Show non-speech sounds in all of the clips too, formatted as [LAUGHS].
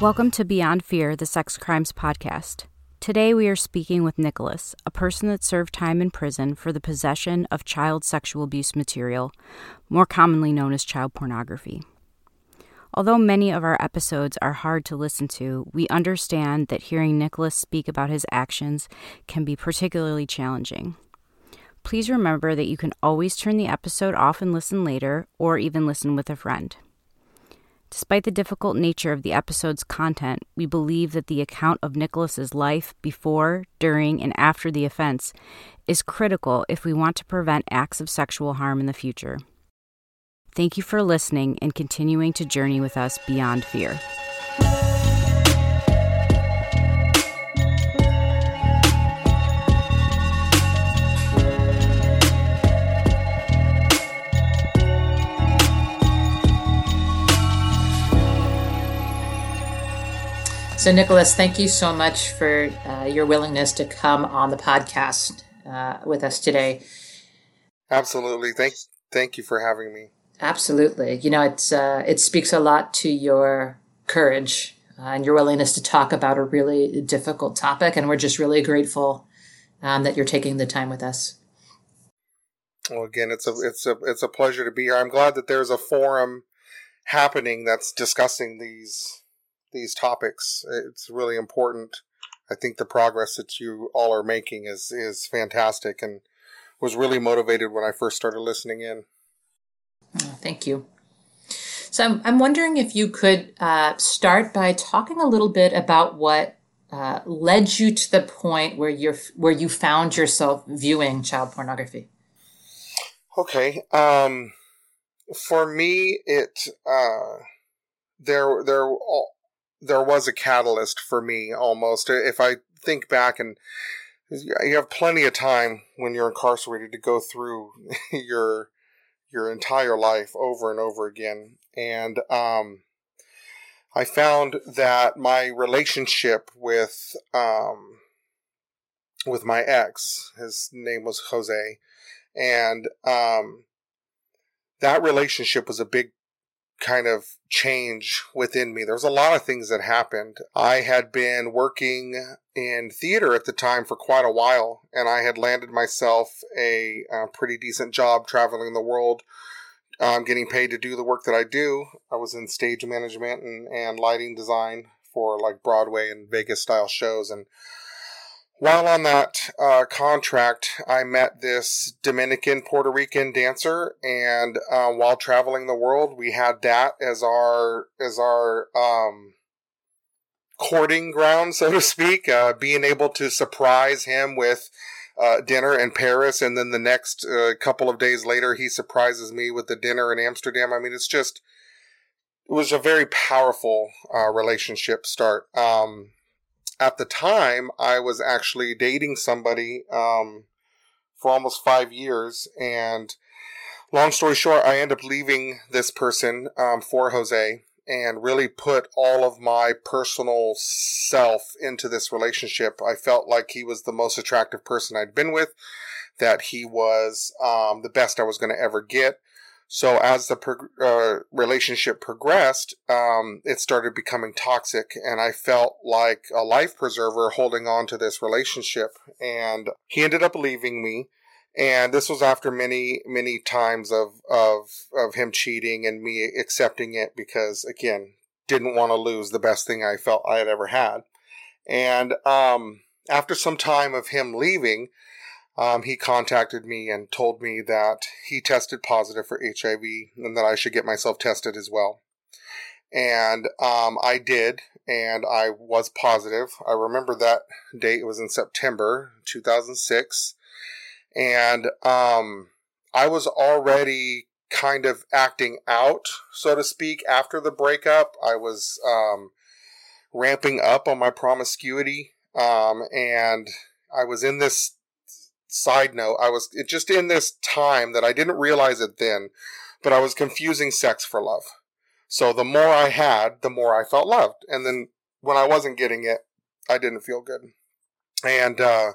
Welcome to Beyond Fear, the Sex Crimes Podcast. Today we are speaking with Nicholas, a person that served time in prison for the possession of child sexual abuse material, more commonly known as child pornography. Although many of our episodes are hard to listen to, we understand that hearing Nicholas speak about his actions can be particularly challenging. Please remember that you can always turn the episode off and listen later, or even listen with a friend. Despite the difficult nature of the episode's content, we believe that the account of Nicholas's life before, during, and after the offense is critical if we want to prevent acts of sexual harm in the future. Thank you for listening and continuing to journey with us beyond fear. So, Nicholas, thank you so much for uh, your willingness to come on the podcast uh, with us today. Absolutely. Thank, thank you for having me. Absolutely. You know, it's uh, it speaks a lot to your courage uh, and your willingness to talk about a really difficult topic, and we're just really grateful um, that you're taking the time with us. Well, again, it's a it's a it's a pleasure to be here. I'm glad that there's a forum happening that's discussing these these topics. It's really important. I think the progress that you all are making is is fantastic, and was really motivated when I first started listening in. Thank you. So I'm, I'm wondering if you could uh, start by talking a little bit about what uh, led you to the point where you're where you found yourself viewing child pornography. Okay. Um, for me, it uh, there there there was a catalyst for me almost. If I think back and you have plenty of time when you're incarcerated to go through [LAUGHS] your your entire life over and over again. And um, I found that my relationship with um, with my ex, his name was Jose, and um, that relationship was a big kind of change within me. There was a lot of things that happened. I had been working in theater at the time for quite a while, and I had landed myself a, a pretty decent job traveling the world, um, getting paid to do the work that I do. I was in stage management and, and lighting design for like Broadway and Vegas style shows, and while on that uh, contract, I met this Dominican Puerto Rican dancer, and uh, while traveling the world, we had that as our as our um, courting ground, so to speak. Uh, being able to surprise him with uh, dinner in Paris, and then the next uh, couple of days later, he surprises me with the dinner in Amsterdam. I mean, it's just it was a very powerful uh, relationship start. Um, at the time, I was actually dating somebody um, for almost five years. And long story short, I ended up leaving this person um, for Jose and really put all of my personal self into this relationship. I felt like he was the most attractive person I'd been with, that he was um, the best I was going to ever get. So as the pro- uh, relationship progressed, um, it started becoming toxic, and I felt like a life preserver holding on to this relationship. And he ended up leaving me, and this was after many, many times of of of him cheating and me accepting it because, again, didn't want to lose the best thing I felt I had ever had. And um, after some time of him leaving, um, he contacted me and told me that he tested positive for HIV and that I should get myself tested as well. And um, I did, and I was positive. I remember that date. It was in September 2006. And um, I was already kind of acting out, so to speak, after the breakup. I was um, ramping up on my promiscuity. Um, and I was in this side note, I was just in this time that I didn't realize it then, but I was confusing sex for love. So the more I had, the more I felt loved. And then when I wasn't getting it, I didn't feel good. And, uh,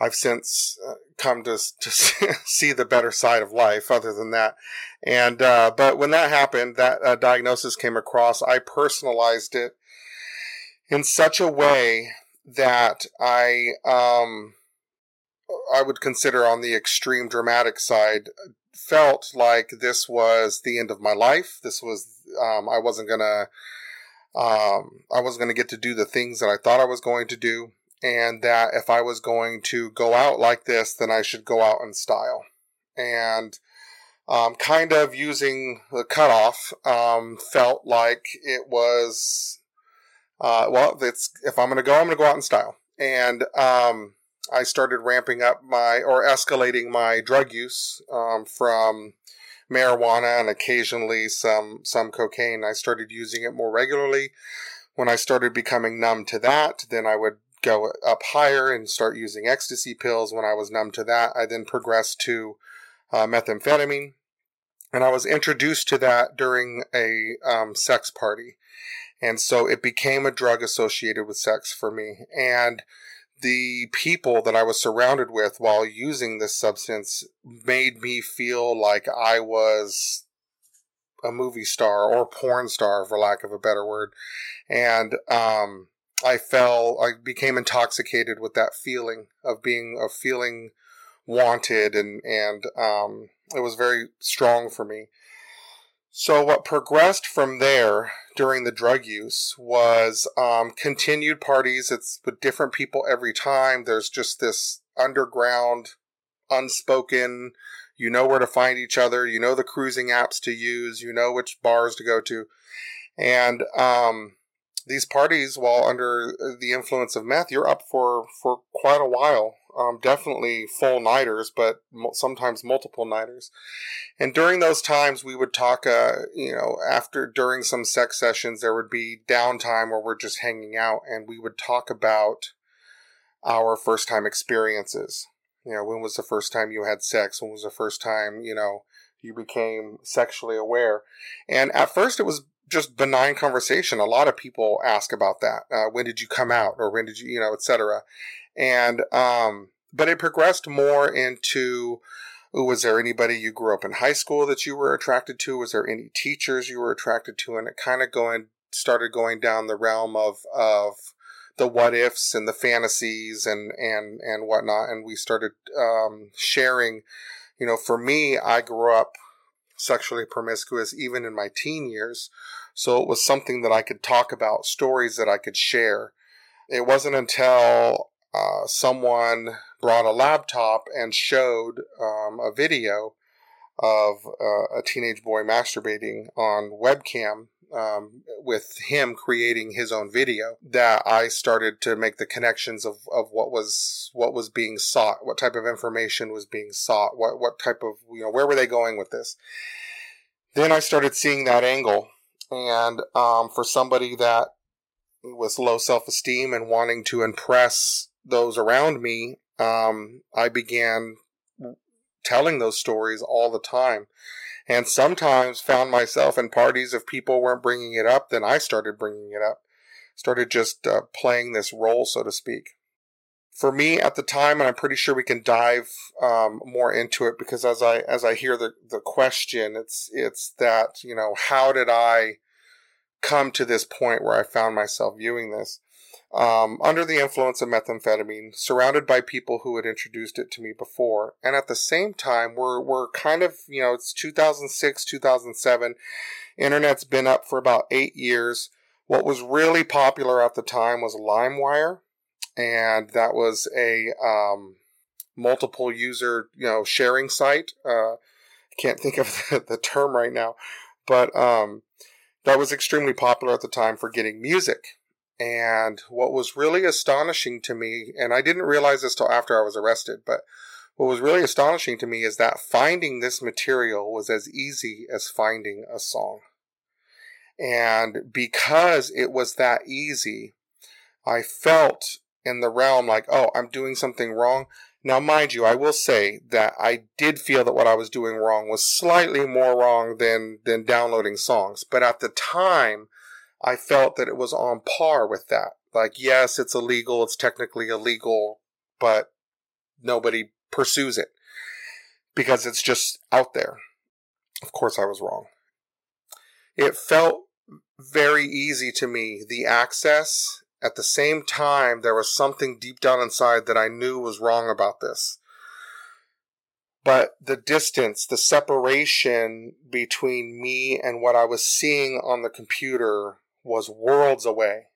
I've since uh, come to to [LAUGHS] see the better side of life. Other than that, and uh, but when that happened, that uh, diagnosis came across. I personalized it in such a way that I um, I would consider on the extreme dramatic side felt like this was the end of my life. This was um, I wasn't gonna um, I wasn't gonna get to do the things that I thought I was going to do and that if I was going to go out like this, then I should go out in style. And um, kind of using the cutoff um, felt like it was, uh, well, it's, if I'm to go, I'm to go out in style. And um, I started ramping up my, or escalating my drug use um, from marijuana and occasionally some, some cocaine. I started using it more regularly. When I started becoming numb to that, then I would go up higher and start using ecstasy pills. When I was numb to that, I then progressed to uh, methamphetamine. And I was introduced to that during a um, sex party. And so it became a drug associated with sex for me. And the people that I was surrounded with while using this substance made me feel like I was a movie star or porn star, for lack of a better word. And, um, I fell, I became intoxicated with that feeling of being, of feeling wanted and, and, um, it was very strong for me. So what progressed from there during the drug use was, um, continued parties. It's with different people every time. There's just this underground, unspoken, you know where to find each other. You know the cruising apps to use. You know which bars to go to. And, um, these parties, while under the influence of meth, you're up for, for quite a while. Um, definitely full nighters, but sometimes multiple nighters. And during those times, we would talk, uh, you know, after, during some sex sessions, there would be downtime where we're just hanging out and we would talk about our first time experiences. You know, when was the first time you had sex? When was the first time, you know, you became sexually aware? And at first it was just benign conversation. A lot of people ask about that. Uh, when did you come out, or when did you, you know, etc. And um, but it progressed more into. Was there anybody you grew up in high school that you were attracted to? Was there any teachers you were attracted to? And it kind of going started going down the realm of of the what ifs and the fantasies and and and whatnot. And we started um, sharing. You know, for me, I grew up sexually promiscuous even in my teen years. So it was something that I could talk about, stories that I could share. It wasn't until uh, someone brought a laptop and showed um, a video of uh, a teenage boy masturbating on webcam um, with him creating his own video that I started to make the connections of, of what was what was being sought, what type of information was being sought, what what type of you know where were they going with this. Then I started seeing that angle, and um, for somebody that was low self esteem and wanting to impress those around me, um, I began telling those stories all the time. And sometimes found myself in parties if people weren't bringing it up then i started bringing it up. Started just uh, playing this role so to speak. For me at the time and i'm pretty sure we can dive um, more into it because as i as i hear the the question it's it's that you know how did i come to this point where i found myself viewing this um, under the influence of methamphetamine, surrounded by people who had introduced it to me before. And at the same time, we're, we're kind of, you know, it's 2006, 2007. Internet's been up for about eight years. What was really popular at the time was LimeWire. And that was a, um, multiple user, you know, sharing site. Uh, can't think of [LAUGHS] the, the term right now, but, um, that was extremely popular at the time for getting music and what was really astonishing to me, and I didn't realize this till after I was arrested, but what was really astonishing to me is that finding this material was as easy as finding a song. And because it was that easy, I felt in the realm like, oh, I'm doing something wrong. Now, mind you, I will say that I did feel that what I was doing wrong was slightly more wrong than, than downloading songs. But at the time, I felt that it was on par with that. Like, yes, it's illegal. It's technically illegal, but nobody pursues it because it's just out there. Of course, I was wrong. It felt very easy to me, the access at the same time, there was something deep down inside that I knew was wrong about this. But the distance, the separation between me and what I was seeing on the computer was worlds away.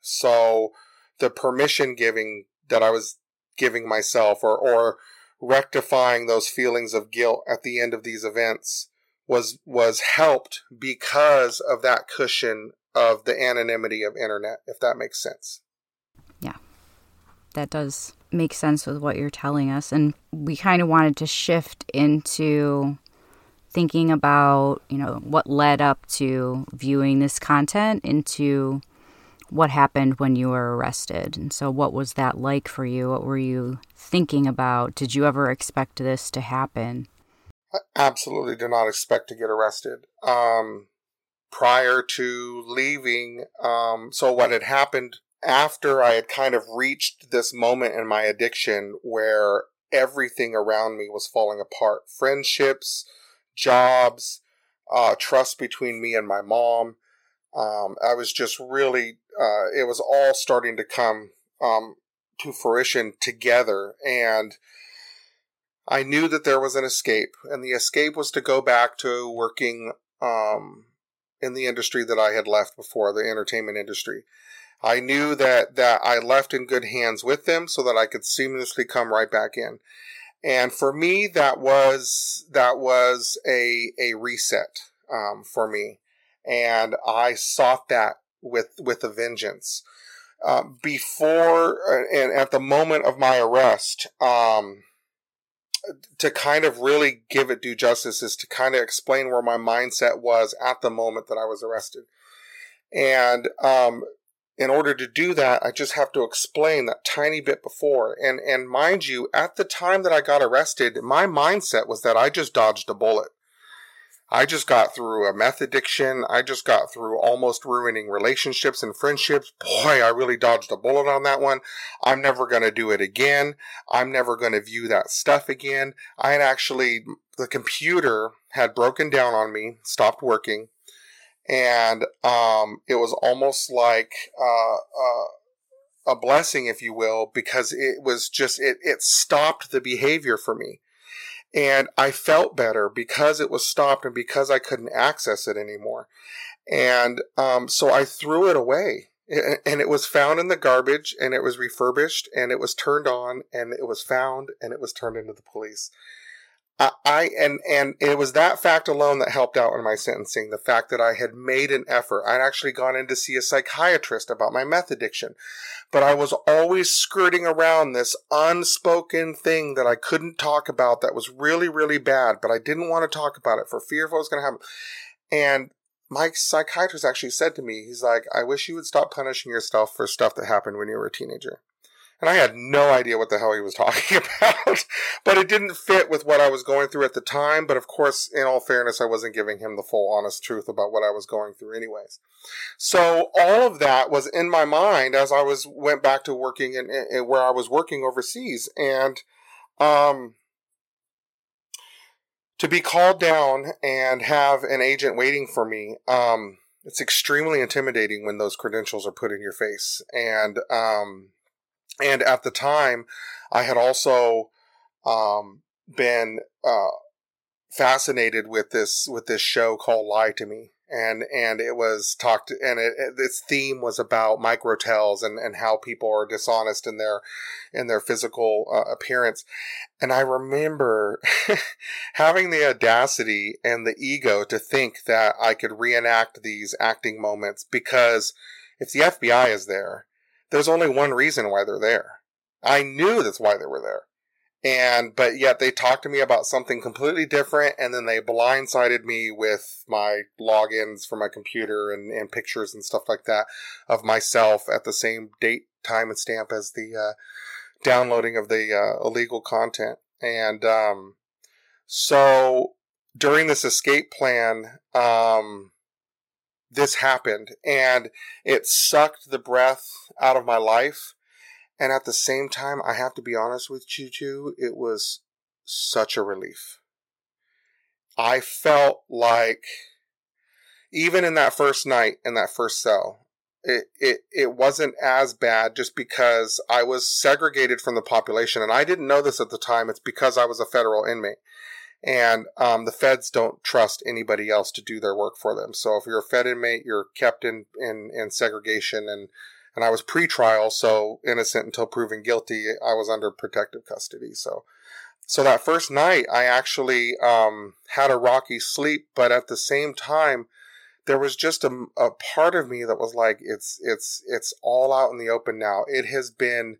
So the permission giving that I was giving myself or, or rectifying those feelings of guilt at the end of these events was was helped because of that cushion of the anonymity of internet, if that makes sense. Yeah, that does make sense with what you're telling us. And we kind of wanted to shift into thinking about, you know, what led up to viewing this content into what happened when you were arrested. And so, what was that like for you? What were you thinking about? Did you ever expect this to happen? I absolutely did not expect to get arrested. Um, prior to leaving. Um, so what had happened after I had kind of reached this moment in my addiction where everything around me was falling apart friendships, jobs, uh, trust between me and my mom. Um, I was just really, uh, it was all starting to come um, to fruition together. And I knew that there was an escape, and the escape was to go back to working um, in the industry that I had left before, the entertainment industry. I knew that, that I left in good hands with them so that I could seamlessly come right back in. And for me, that was, that was a, a reset, um, for me. And I sought that with, with a vengeance. Uh, before uh, and at the moment of my arrest, um, to kind of really give it due justice is to kind of explain where my mindset was at the moment that I was arrested. And um, in order to do that, I just have to explain that tiny bit before. And and mind you, at the time that I got arrested, my mindset was that I just dodged a bullet. I just got through a meth addiction. I just got through almost ruining relationships and friendships. Boy, I really dodged a bullet on that one. I'm never going to do it again. I'm never going to view that stuff again. I had actually, the computer had broken down on me, stopped working. And, um, it was almost like, uh, uh, a blessing, if you will, because it was just, it, it stopped the behavior for me. And I felt better because it was stopped and because I couldn't access it anymore. And um, so I threw it away. And it was found in the garbage and it was refurbished and it was turned on and it was found and it was turned into the police. I, and and it was that fact alone that helped out in my sentencing. The fact that I had made an effort. I'd actually gone in to see a psychiatrist about my meth addiction, but I was always skirting around this unspoken thing that I couldn't talk about. That was really really bad, but I didn't want to talk about it for fear of what was going to happen. And my psychiatrist actually said to me, he's like, "I wish you would stop punishing yourself for stuff that happened when you were a teenager." And I had no idea what the hell he was [LAUGHS] talking about, but it didn't fit with what I was going through at the time. But of course, in all fairness, I wasn't giving him the full honest truth about what I was going through anyways. So all of that was in my mind as I was, went back to working in, in where I was working overseas. And, um, to be called down and have an agent waiting for me, um, it's extremely intimidating when those credentials are put in your face. And, um, and at the time, I had also um, been uh, fascinated with this with this show called Lie to Me, and and it was talked and it, it, its theme was about microtels and and how people are dishonest in their in their physical uh, appearance. And i remember [LAUGHS] having the audacity and the ego to think that i could reenact these acting moments because if the fbi is there there's only one reason why they're there. I knew that's why they were there. And, but yet they talked to me about something completely different and then they blindsided me with my logins for my computer and, and pictures and stuff like that of myself at the same date, time and stamp as the, uh, downloading of the uh, illegal content. And um, so during this escape plan, um, this happened and it sucked the breath out of my life. And at the same time, I have to be honest with you, it was such a relief. I felt like even in that first night in that first cell, it, it, it wasn't as bad just because I was segregated from the population. And I didn't know this at the time. It's because I was a federal inmate. And um, the feds don't trust anybody else to do their work for them. So if you're a fed inmate, you're kept in, in, in segregation. And, and I was pre-trial, so innocent until proven guilty. I was under protective custody. So, so that first night, I actually um, had a rocky sleep, but at the same time, there was just a, a part of me that was like, it's, it's, it's all out in the open now. It has been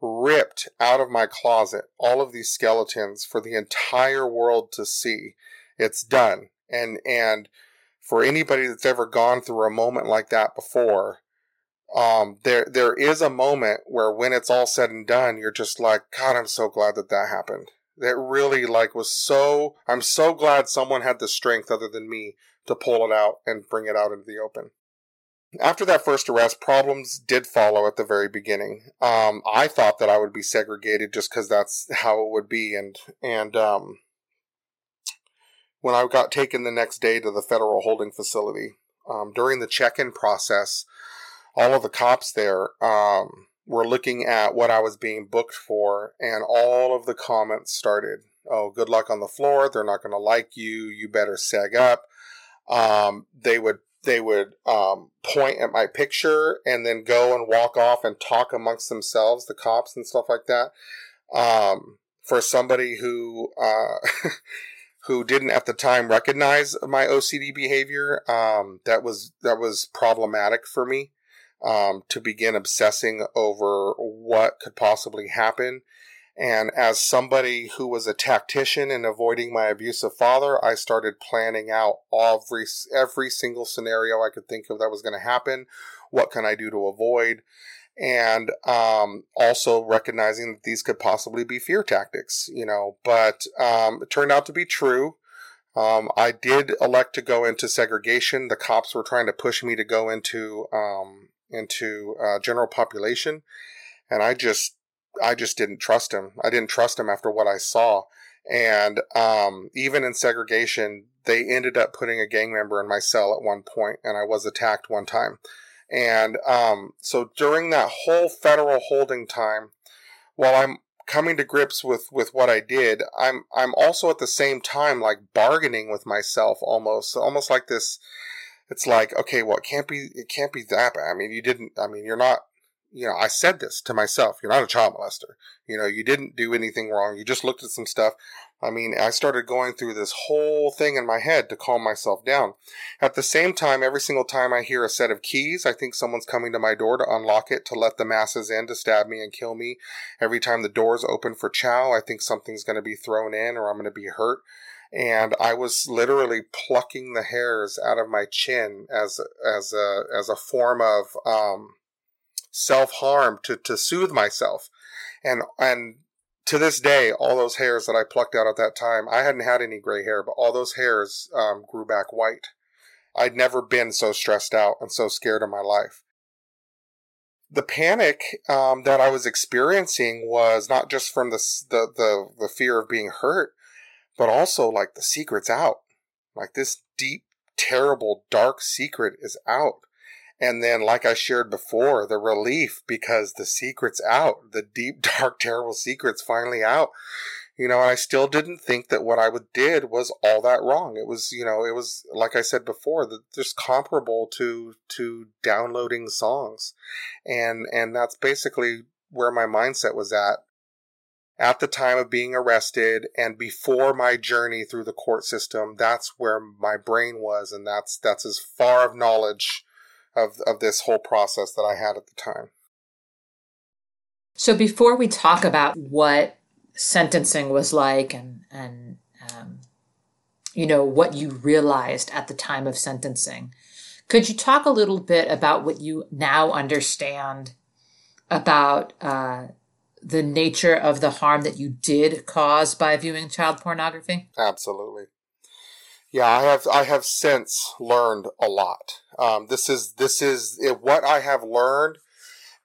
ripped out of my closet, all of these skeletons for the entire world to see. It's done. And, and for anybody that's ever gone through a moment like that before, um, there, there is a moment where when it's all said and done, you're just like, God, I'm so glad that that happened. That really like was so, I'm so glad someone had the strength other than me to pull it out and bring it out into the open. After that first arrest, problems did follow at the very beginning. Um, I thought that I would be segregated just because that's how it would be, and and um, when I got taken the next day to the federal holding facility, um, during the check-in process, all of the cops there um, were looking at what I was being booked for, and all of the comments started. Oh, good luck on the floor. They're not going to like you. You better seg up um, they would they would um, point at my picture and then go and walk off and talk amongst themselves, the cops and stuff like that. Um, for somebody who uh, [LAUGHS] who didn't at the time recognize my OCD behavior, um, that was that was problematic for me um, to begin obsessing over what could possibly happen and as somebody who was a tactician in avoiding my abusive father, I started planning out every, every single scenario I could think of that was going to happen. What can I do to avoid? And um, also recognizing that these could possibly be fear tactics, you know, but um, it turned out to be true. Um, I did elect to go into segregation. The cops were trying to push me to go into um, into uh, general population, and I just I just didn't trust him. I didn't trust him after what I saw. And um, even in segregation, they ended up putting a gang member in my cell at one point, and I was attacked one time. And um, so during that whole federal holding time, while I'm coming to grips with with what I did, I'm I'm also at the same time like bargaining with myself almost, almost like this. It's like okay, well, it can't be it can't be that bad. I mean, you didn't. I mean, you're not you know, I said this to myself. You're not a child molester. You know, you didn't do anything wrong. You just looked at some stuff. I mean, I started going through this whole thing in my head to calm myself down. At the same time, every single time I hear a set of keys, I think someone's coming to my door to unlock it to let the masses in to stab me and kill me. Every time the doors open for chow, I think something's going to be thrown in or I'm going to be hurt. And I was literally plucking the hairs out of my chin as as a as a form of um, self harm to, to soothe myself. And, and to this day, all those hairs that I plucked out at that time, I hadn't had any gray hair, but all those hairs um, grew back white. I'd never been so stressed out and so scared in my life. The panic um, that I was experiencing was not just from the, the, the the fear of being hurt, but also like the secret's out. Like this deep, terrible, dark secret is out. And then, like I shared before, the relief because the secret's out, the deep, [LAUGHS] dark, terrible secret's finally out. You know, I still didn't think that what I did was all that wrong. It was, you know, it was like I said before, that just comparable to to downloading songs, and and that's basically where my mindset was at at the time of being arrested and before my journey through the court system that's where my brain was and that's that's as far of knowledge of of this whole process that I had at the time. So before we talk about what sentencing was like and and um, you know what you realized at the time of sentencing, could you talk a little bit about what you now understand about uh, the nature of the harm that you did cause by viewing child pornography? Absolutely. Yeah, I have I have since learned a lot. Um, this is this is what I have learned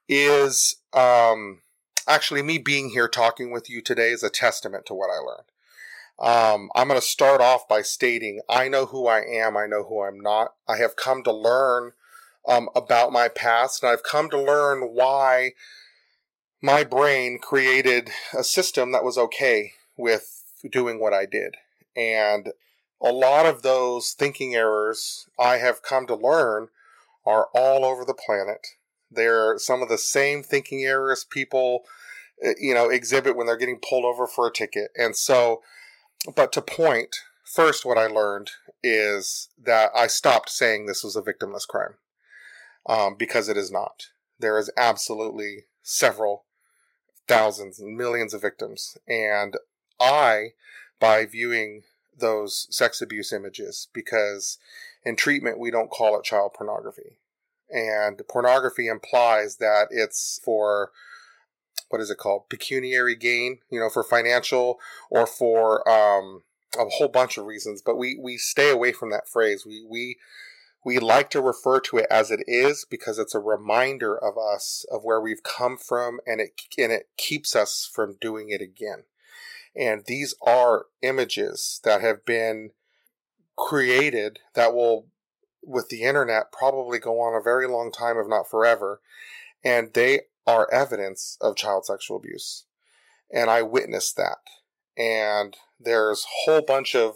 is um, actually me being here talking with you today is a testament to what I learned. Um, I'm going to start off by stating I know who I am. I know who I'm not. I have come to learn um, about my past, and I've come to learn why my brain created a system that was okay with doing what I did. And a lot of those thinking errors I have come to learn are all over the planet. They're some of the same thinking errors people, eh, you know, exhibit when they're getting pulled over for a ticket. And so, but to point, first, what I learned is that I stopped saying this was a victimless crime um, because it is not. There is absolutely several thousands and millions of victims. And I, by viewing those sex abuse images, because in treatment we don't call it child pornography. And pornography implies that it's for what is it called? Pecuniary gain, you know, for financial or for um, a whole bunch of reasons. But we, we stay away from that phrase. We, we, we like to refer to it as it is because it's a reminder of us of where we've come from and it and it keeps us from doing it again. And these are images that have been created that will with the internet probably go on a very long time if not forever and they are evidence of child sexual abuse. And I witnessed that. And there's a whole bunch of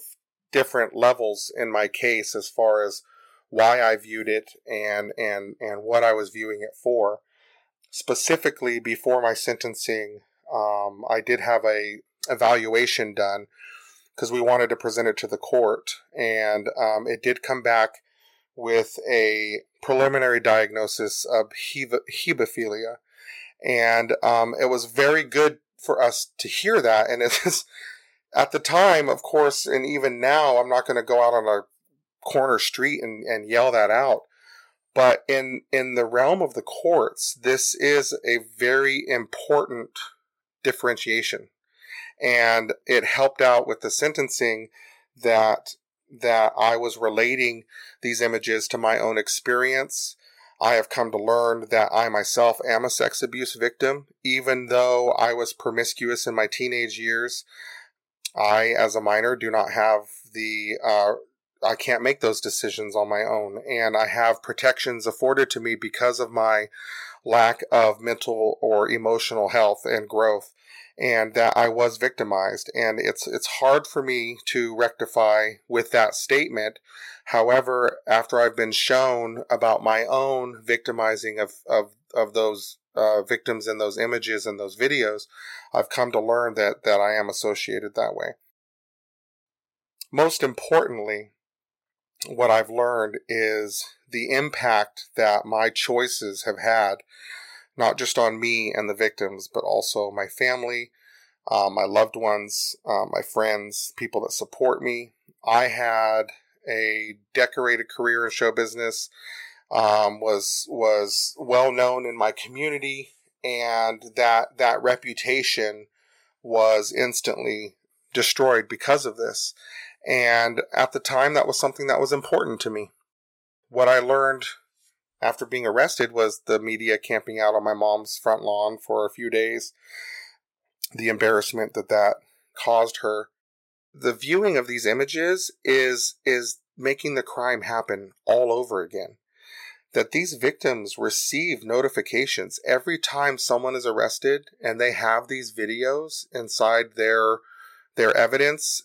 different levels in my case as far as why I viewed it and and and what I was viewing it for. Specifically, before my sentencing, um, I did have a evaluation done because we wanted to present it to the court, and um, it did come back with a preliminary diagnosis of hebephilia, and um, it was very good for us to hear that. And it [LAUGHS] is at the time, of course, and even now, I'm not going to go out on a corner street and, and yell that out. But in, in the realm of the courts, this is a very important differentiation. And it helped out with the sentencing that, that I was relating these images to my own experience. I have come to learn that I myself am a sex abuse victim, even though I was promiscuous in my teenage years. I, as a minor, do not have the uh, I can't make those decisions on my own. And I have protections afforded to me because of my lack of mental or emotional health and growth and that I was victimized. And it's, it's hard for me to rectify with that statement. However, after I've been shown about my own victimizing of, of, of those uh, victims in those images and those videos, I've come to learn that, that I am associated that way. Most importantly, what I've learned is the impact that my choices have had, not just on me and the victims, but also my family, uh, my loved ones, uh, my friends, people that support me. I had a decorated career in show business, um, was was well known in my community, and that that reputation was instantly destroyed because of this. And at the time, that was something that was important to me. What I learned after being arrested was the media camping out on my mom's front lawn for a few days, the embarrassment that that caused her. The viewing of these images is, is making the crime happen all over again. That these victims receive notifications every time someone is arrested and they have these videos inside their, their evidence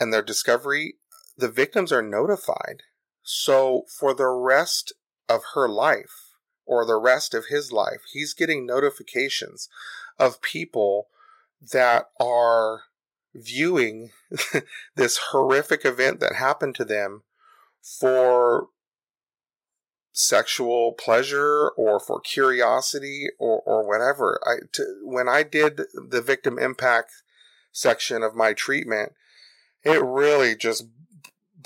and their discovery, the victims are notified. So for the rest of her life or the rest of his life, he's getting notifications of people that are viewing [LAUGHS] this horrific event that happened to them for sexual pleasure or for curiosity or, or whatever. I, to, when I did the victim impact section of my treatment, it really just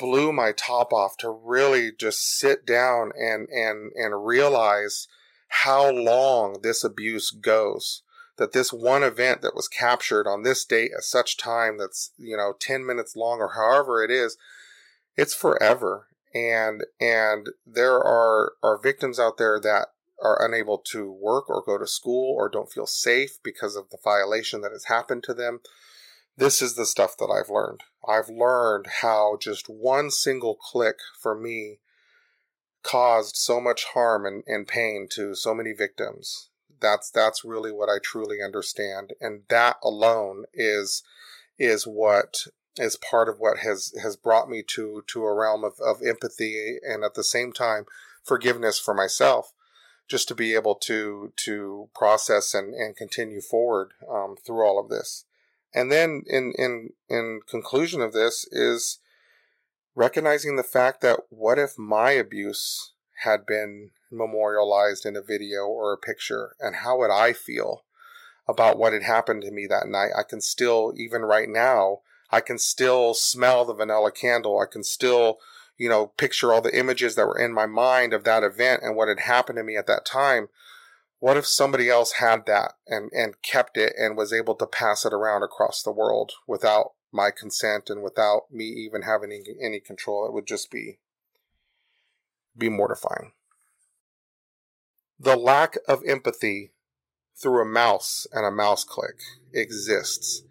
blew my top off to really just sit down and and and realize how long this abuse goes that this one event that was captured on this date at such time that's, you know, 10 minutes long or however it is, it's forever. And, and there are, are victims out there that are unable to work or go to school or don't feel safe because of the violation that has happened to them. This is the stuff that I've learned. I've learned how just one single click for me caused so much harm and, and pain to so many victims. That's that's really what I truly understand. And that alone is is what is part of what has has brought me to to a realm of, of empathy and at the same time forgiveness for myself just to be able to to process and, and continue forward um, through all of this. And then in in in conclusion of this is recognizing the fact that what if my abuse had been memorialized in a video or a picture and how would I feel about what had happened to me that night? I can still even right now I can still smell the vanilla candle. I can still you know, picture all the images that were in my mind of that event and what had happened to me at that time. What if somebody else had that and, and kept it and was able to pass it around across the world without my consent and without me even having any, any control? It would just be, be mortifying. The lack of empathy through a mouse and a mouse click exists.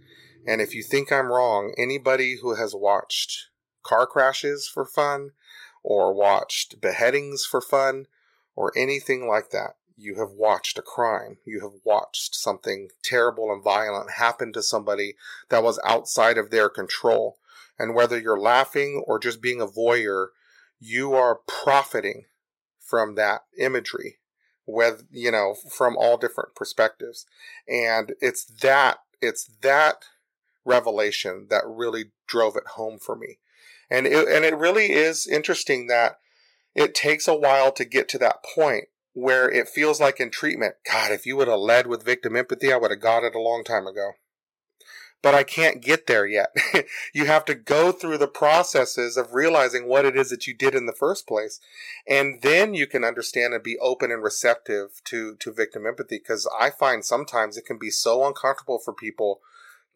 And if you think I'm wrong, anybody who has watched car crashes for fun, or watched beheadings for fun, or anything like that. You have watched a crime. You have watched something terrible and violent happen to somebody that was outside of their control. And whether you're laughing or just being a voyeur, you are profiting from that imagery with you know from all different perspectives and it's that it's that revelation that really drove it home for me and it, and it really is interesting that it takes a while to get to that point where it feels like in treatment, God, if you would have led with victim empathy, I would have got it a long time ago. But I can't get there yet. [LAUGHS] you have to go through the processes of realizing what it is that you did in the first place. And then you can understand and be open and receptive to, to victim empathy. Cause I find sometimes it can be so uncomfortable for people.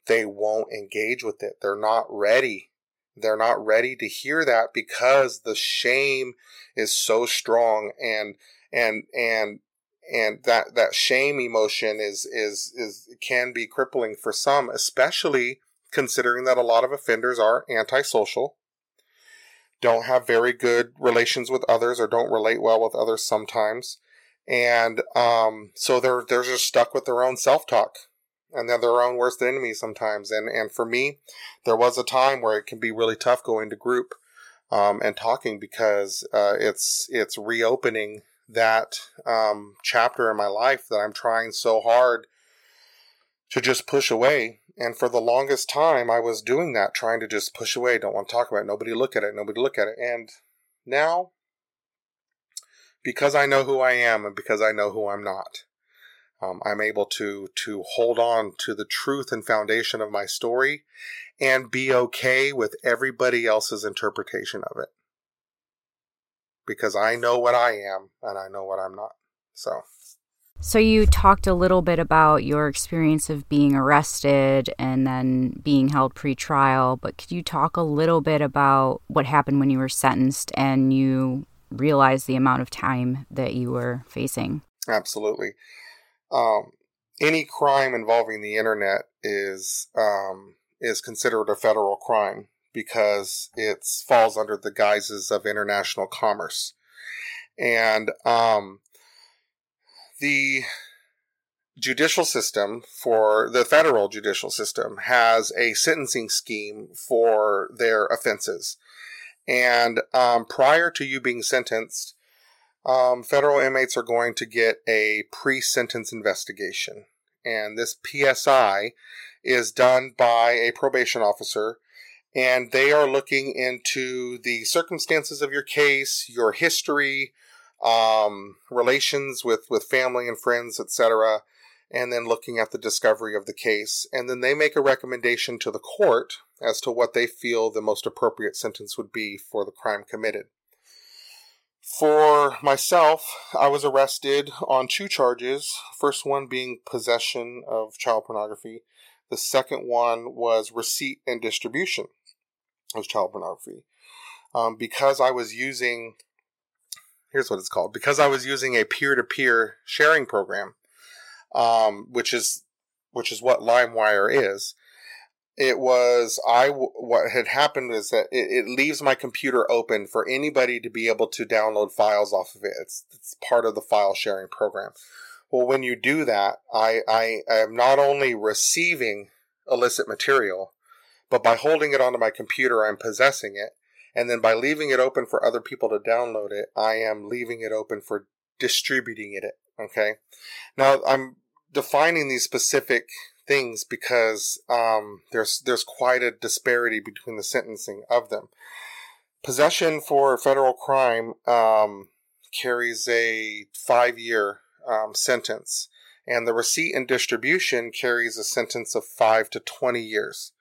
They won't engage with it. They're not ready they're not ready to hear that because the shame is so strong and and and and that that shame emotion is is is can be crippling for some especially considering that a lot of offenders are antisocial don't have very good relations with others or don't relate well with others sometimes and um, so they're they're just stuck with their own self-talk and they're their own worst enemies sometimes. And and for me, there was a time where it can be really tough going to group um, and talking because uh, it's it's reopening that um, chapter in my life that I'm trying so hard to just push away. And for the longest time, I was doing that, trying to just push away. Don't want to talk about it. Nobody look at it. Nobody look at it. And now, because I know who I am and because I know who I'm not, um, I'm able to to hold on to the truth and foundation of my story and be okay with everybody else's interpretation of it because I know what I am and I know what I'm not. So. So, you talked a little bit about your experience of being arrested and then being held pre-trial, but could you talk a little bit about what happened when you were sentenced and you realized the amount of time that you were facing? Absolutely um, any crime involving the internet is um, is considered a federal crime because it falls under the guises of international commerce, and um, the judicial system for the federal judicial system has a sentencing scheme for their offenses. And um, prior to you being sentenced, um, federal inmates are going to get a pre sentence investigation. And this PSI is done by a probation officer, and they are looking into the circumstances of your case, your history, um, relations with, with family and friends, etc., and then looking at the discovery of the case. And then they make a recommendation to the court as to what they feel the most appropriate sentence would be for the crime committed. For myself, I was arrested on two charges. First one being possession of child pornography. The second one was receipt and distribution of child pornography. Um, because I was using, here's what it's called, because I was using a peer-to-peer sharing program, um, which is which is what LimeWire is it was I what had happened is that it, it, leaves my computer open for anybody to be able to download files off of it. It's, it's part of the file sharing program. Well, when you do that, I, I am not only receiving illicit material, but by holding it onto my computer, I'm possessing it. And then by leaving it open for other people to download it, I am leaving it open for distributing it. Okay. Now I'm defining these specific things because um, there's there's quite a disparity between the sentencing of them. Possession for federal crime um, carries a five year um, sentence, and the receipt and distribution carries a sentence of five to twenty years.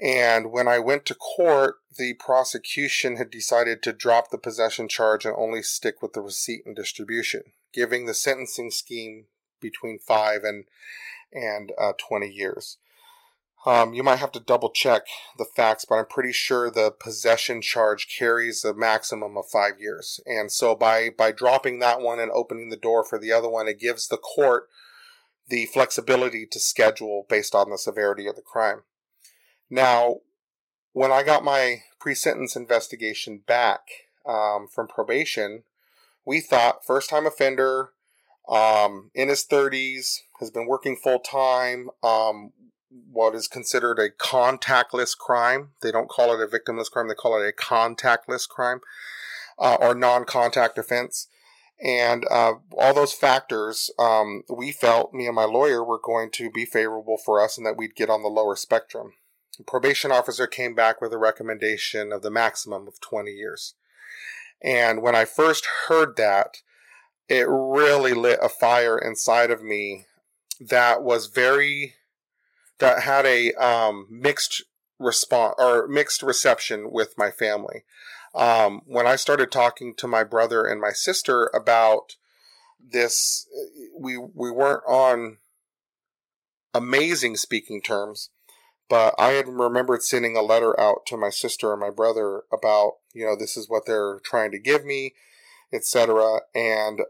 And when I went to court, the prosecution had decided to drop the possession charge and only stick with the receipt and distribution, giving the sentencing scheme between five and and uh, 20 years. Um, you might have to double check the facts, but I'm pretty sure the possession charge carries a maximum of five years. And so by, by dropping that one and opening the door for the other one, it gives the court the flexibility to schedule based on the severity of the crime. Now, when I got my pre-sentence investigation back um, from probation, we thought first time offender, um, in his 30s, has been working full time. Um, what is considered a contactless crime. They don't call it a victimless crime, they call it a contactless crime uh, or non contact offense. And uh, all those factors, um, we felt, me and my lawyer, were going to be favorable for us and that we'd get on the lower spectrum. The probation officer came back with a recommendation of the maximum of 20 years. And when I first heard that, it really lit a fire inside of me that was very that had a um, mixed response or mixed reception with my family. Um, when I started talking to my brother and my sister about this, we we weren't on amazing speaking terms, but I had remembered sending a letter out to my sister and my brother about you know this is what they're trying to give me, etc. And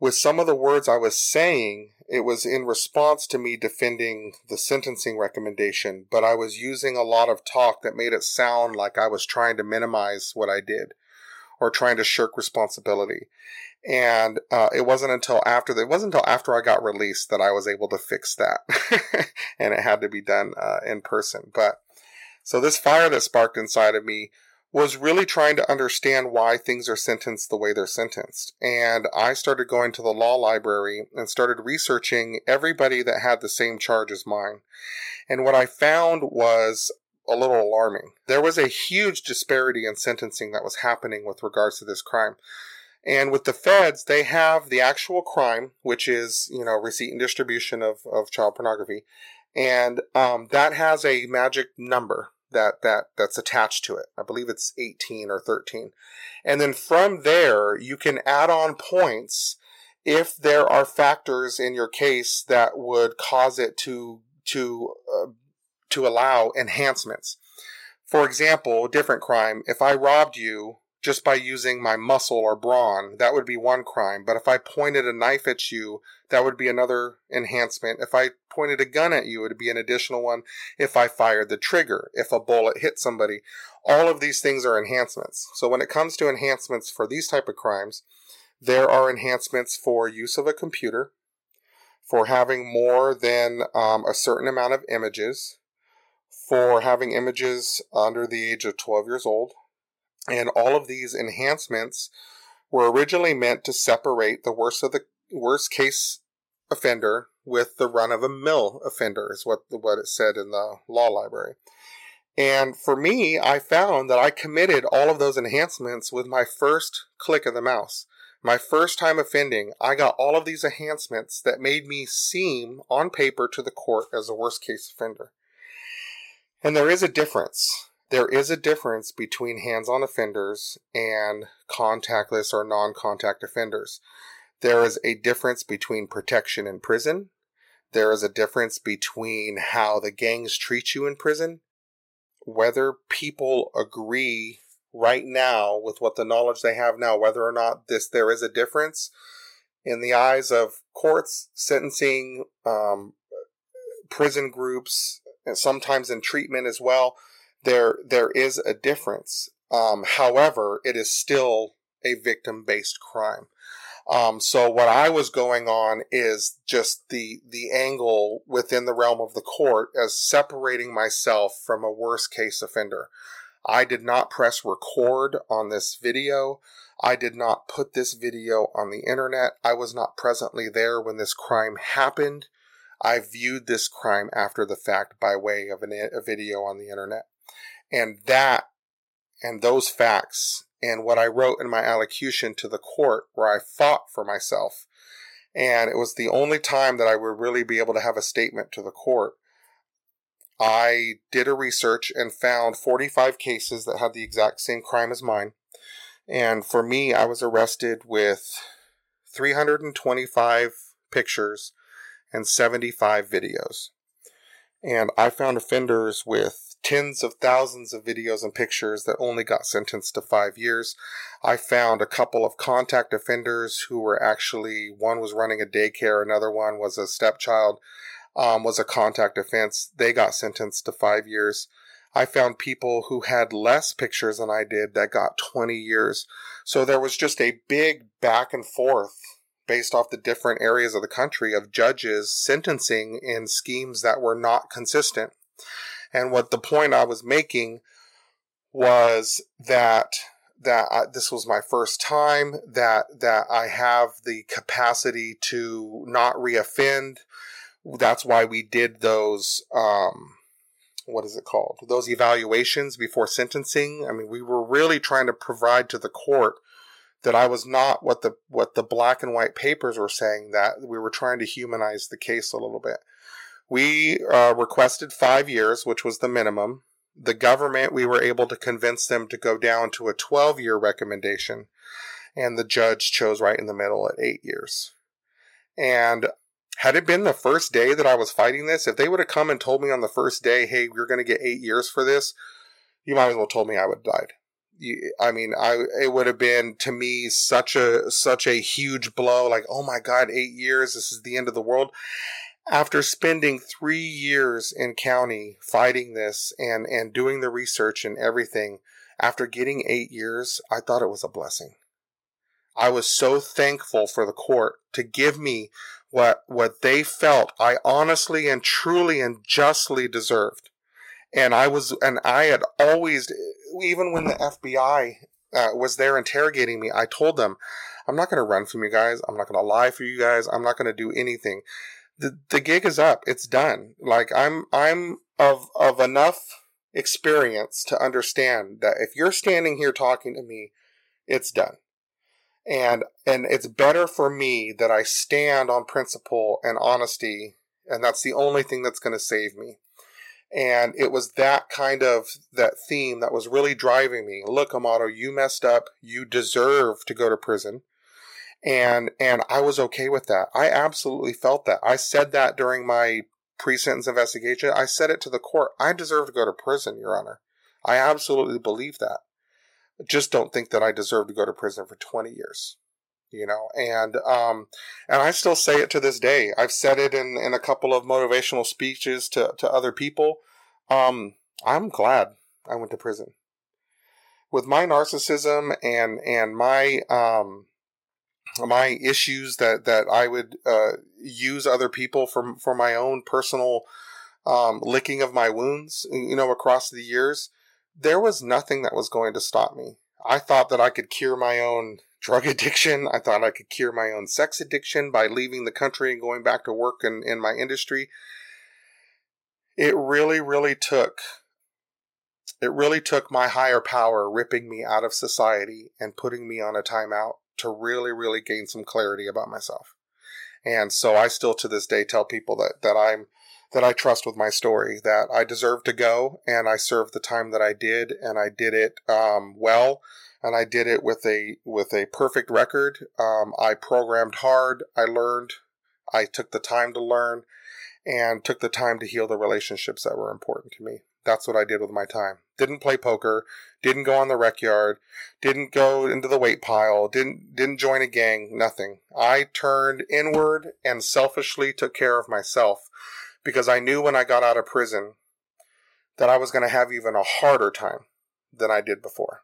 with some of the words I was saying, it was in response to me defending the sentencing recommendation, but I was using a lot of talk that made it sound like I was trying to minimize what I did or trying to shirk responsibility. And uh, it wasn't until after it wasn't until after I got released that I was able to fix that, [LAUGHS] and it had to be done uh, in person. But so this fire that sparked inside of me was really trying to understand why things are sentenced the way they're sentenced. And I started going to the law library and started researching everybody that had the same charge as mine. And what I found was a little alarming. There was a huge disparity in sentencing that was happening with regards to this crime. And with the feds, they have the actual crime, which is, you know, receipt and distribution of, of child pornography. And um, that has a magic number that that that's attached to it. I believe it's 18 or 13. And then from there, you can add on points if there are factors in your case that would cause it to to uh, to allow enhancements. For example, different crime, if I robbed you just by using my muscle or brawn, that would be one crime. But if I pointed a knife at you, that would be another enhancement. If I pointed a gun at you, it would be an additional one. If I fired the trigger, if a bullet hit somebody, all of these things are enhancements. So when it comes to enhancements for these type of crimes, there are enhancements for use of a computer, for having more than um, a certain amount of images, for having images under the age of 12 years old, and all of these enhancements were originally meant to separate the worst of the worst case offender with the run of a mill offender is what what it said in the law library. And for me, I found that I committed all of those enhancements with my first click of the mouse. My first time offending, I got all of these enhancements that made me seem on paper to the court as a worst case offender. And there is a difference there is a difference between hands on offenders and contactless or non contact offenders. There is a difference between protection in prison. There is a difference between how the gangs treat you in prison. Whether people agree right now with what the knowledge they have now, whether or not this there is a difference in the eyes of courts, sentencing, um, prison groups, and sometimes in treatment as well there there is a difference. Um, however, it is still a victim based crime. Um, so what I was going on is just the the angle within the realm of the court as separating myself from a worst case offender. I did not press record on this video. I did not put this video on the internet. I was not presently there when this crime happened. I viewed this crime after the fact by way of an, a video on the internet. And that and those facts and what I wrote in my allocution to the court where I fought for myself. And it was the only time that I would really be able to have a statement to the court. I did a research and found 45 cases that had the exact same crime as mine. And for me, I was arrested with 325 pictures and 75 videos. And I found offenders with tens of thousands of videos and pictures that only got sentenced to five years. I found a couple of contact offenders who were actually, one was running a daycare, another one was a stepchild, um, was a contact offense. They got sentenced to five years. I found people who had less pictures than I did that got 20 years. So there was just a big back and forth based off the different areas of the country of judges sentencing in schemes that were not consistent. And what the point I was making was that that I, this was my first time that that I have the capacity to not reoffend. That's why we did those. Um, what is it called? Those evaluations before sentencing. I mean, we were really trying to provide to the court that I was not what the what the black and white papers were saying. That we were trying to humanize the case a little bit. We uh, requested five years, which was the minimum. The government, we were able to convince them to go down to a 12 year recommendation, and the judge chose right in the middle at eight years. And had it been the first day that I was fighting this, if they would have come and told me on the first day, hey, you're going to get eight years for this, you might as well told me I would have died. I mean, I it would have been to me such a such a huge blow. Like, oh my God, eight years! This is the end of the world after spending three years in county fighting this and, and doing the research and everything, after getting eight years, I thought it was a blessing. I was so thankful for the court to give me what, what they felt I honestly and truly and justly deserved. And I was, and I had always, even when the FBI uh, was there interrogating me, I told them, I'm not going to run from you guys. I'm not going to lie for you guys. I'm not going to do anything the the gig is up. It's done. Like I'm I'm of of enough experience to understand that if you're standing here talking to me, it's done. And and it's better for me that I stand on principle and honesty, and that's the only thing that's going to save me. And it was that kind of that theme that was really driving me. Look, Amato, you messed up. You deserve to go to prison and and I was okay with that. I absolutely felt that. I said that during my pre-sentence investigation. I said it to the court. I deserve to go to prison, Your Honor. I absolutely believe that. Just don't think that I deserve to go to prison for 20 years. You know, and um, and I still say it to this day. I've said it in, in a couple of motivational speeches to, to other people. Um, I'm glad I went to prison. With my narcissism and and my um, my issues that that I would uh, use other people for for my own personal um, licking of my wounds, you know, across the years. There was nothing that was going to stop me. I thought that I could cure my own drug addiction. I thought I could cure my own sex addiction by leaving the country and going back to work in, in my industry. It really, really took it really took my higher power ripping me out of society and putting me on a timeout to really, really gain some clarity about myself. And so I still to this day tell people that, that I'm, that I trust with my story, that I deserve to go and I served the time that I did and I did it um, well and I did it with a with a perfect record. Um, I programmed hard. I learned. I took the time to learn and took the time to heal the relationships that were important to me. That's what I did with my time. Didn't play poker, didn't go on the rec yard, didn't go into the weight pile, didn't didn't join a gang, nothing. I turned inward and selfishly took care of myself because I knew when I got out of prison that I was going to have even a harder time than I did before.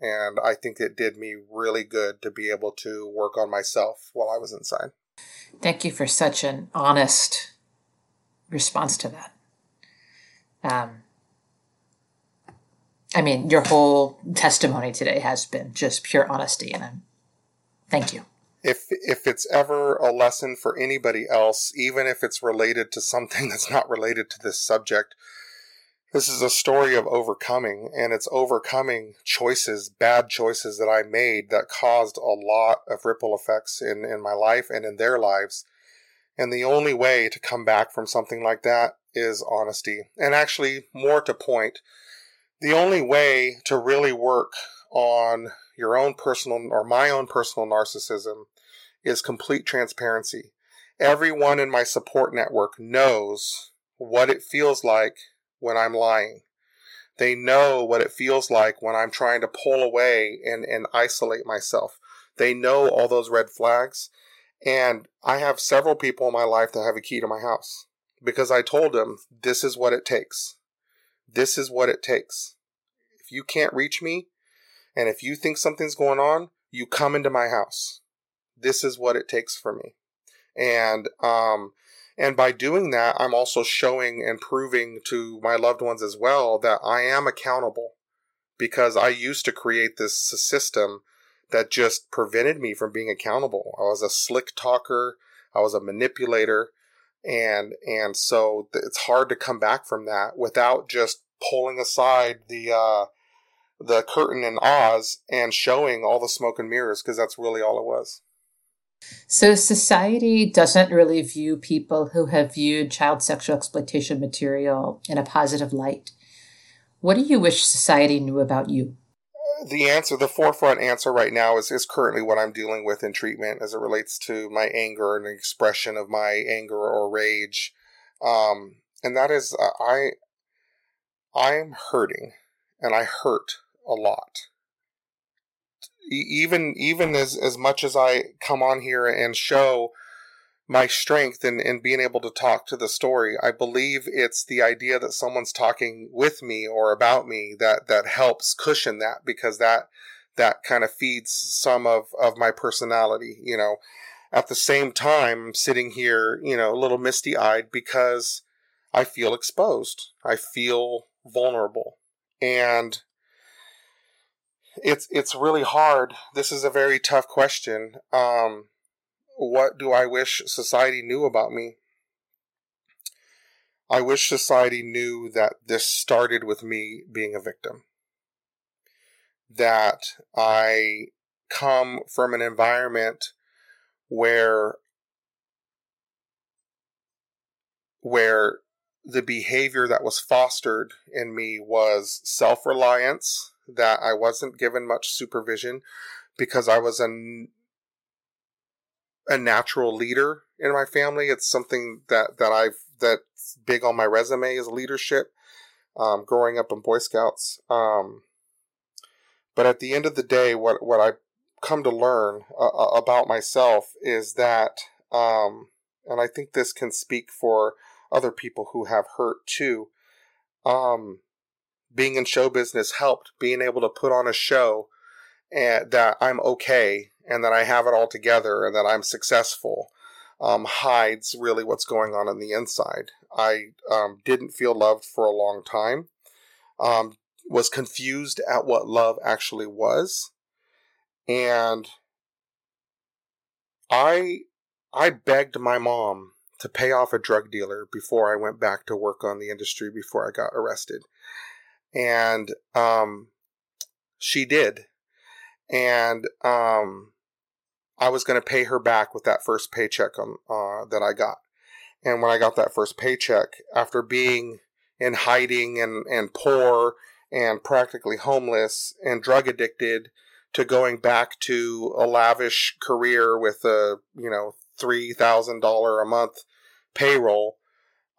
And I think it did me really good to be able to work on myself while I was inside. Thank you for such an honest response to that. Um, I mean, your whole testimony today has been just pure honesty, and I'm thank you if if it's ever a lesson for anybody else, even if it's related to something [LAUGHS] that's not related to this subject, this is a story of overcoming, and it's overcoming choices, bad choices that I made that caused a lot of ripple effects in, in my life and in their lives. And the only way to come back from something like that is honesty. And actually, more to point, the only way to really work on your own personal or my own personal narcissism is complete transparency. Everyone in my support network knows what it feels like when I'm lying. They know what it feels like when I'm trying to pull away and, and isolate myself. They know all those red flags. And I have several people in my life that have a key to my house because I told them this is what it takes. This is what it takes. If you can't reach me and if you think something's going on, you come into my house this is what it takes for me. And, um, and by doing that, I'm also showing and proving to my loved ones as well that I am accountable because I used to create this system that just prevented me from being accountable. I was a slick talker. I was a manipulator. And, and so it's hard to come back from that without just pulling aside the, uh, the curtain in Oz and showing all the smoke and mirrors because that's really all it was. So, society doesn't really view people who have viewed child sexual exploitation material in a positive light. What do you wish society knew about you? The answer, the forefront answer right now is, is currently what I'm dealing with in treatment as it relates to my anger and expression of my anger or rage. Um, and that is, uh, I, I'm hurting and I hurt a lot even even as as much as I come on here and show my strength in, in being able to talk to the story, I believe it's the idea that someone's talking with me or about me that that helps cushion that because that that kind of feeds some of of my personality, you know. At the same time, I'm sitting here, you know, a little misty eyed because I feel exposed. I feel vulnerable. And it's it's really hard. This is a very tough question. Um, what do I wish society knew about me? I wish society knew that this started with me being a victim. That I come from an environment where where the behavior that was fostered in me was self-reliance that I wasn't given much supervision because I was a, a natural leader in my family. It's something that, that I've, that's big on my resume is leadership, um, growing up in Boy Scouts. Um, but at the end of the day, what, what I come to learn uh, uh about myself is that, um, and I think this can speak for other people who have hurt too. Um, being in show business helped being able to put on a show and that I'm okay and that I have it all together and that I'm successful um, hides really what's going on on the inside. I um, didn't feel loved for a long time, um, was confused at what love actually was, and I I begged my mom to pay off a drug dealer before I went back to work on the industry before I got arrested and um, she did, and um, I was going to pay her back with that first paycheck on, uh, that I got, And when I got that first paycheck, after being in hiding and, and poor and practically homeless and drug addicted, to going back to a lavish career with a you know three thousand dollar a month payroll,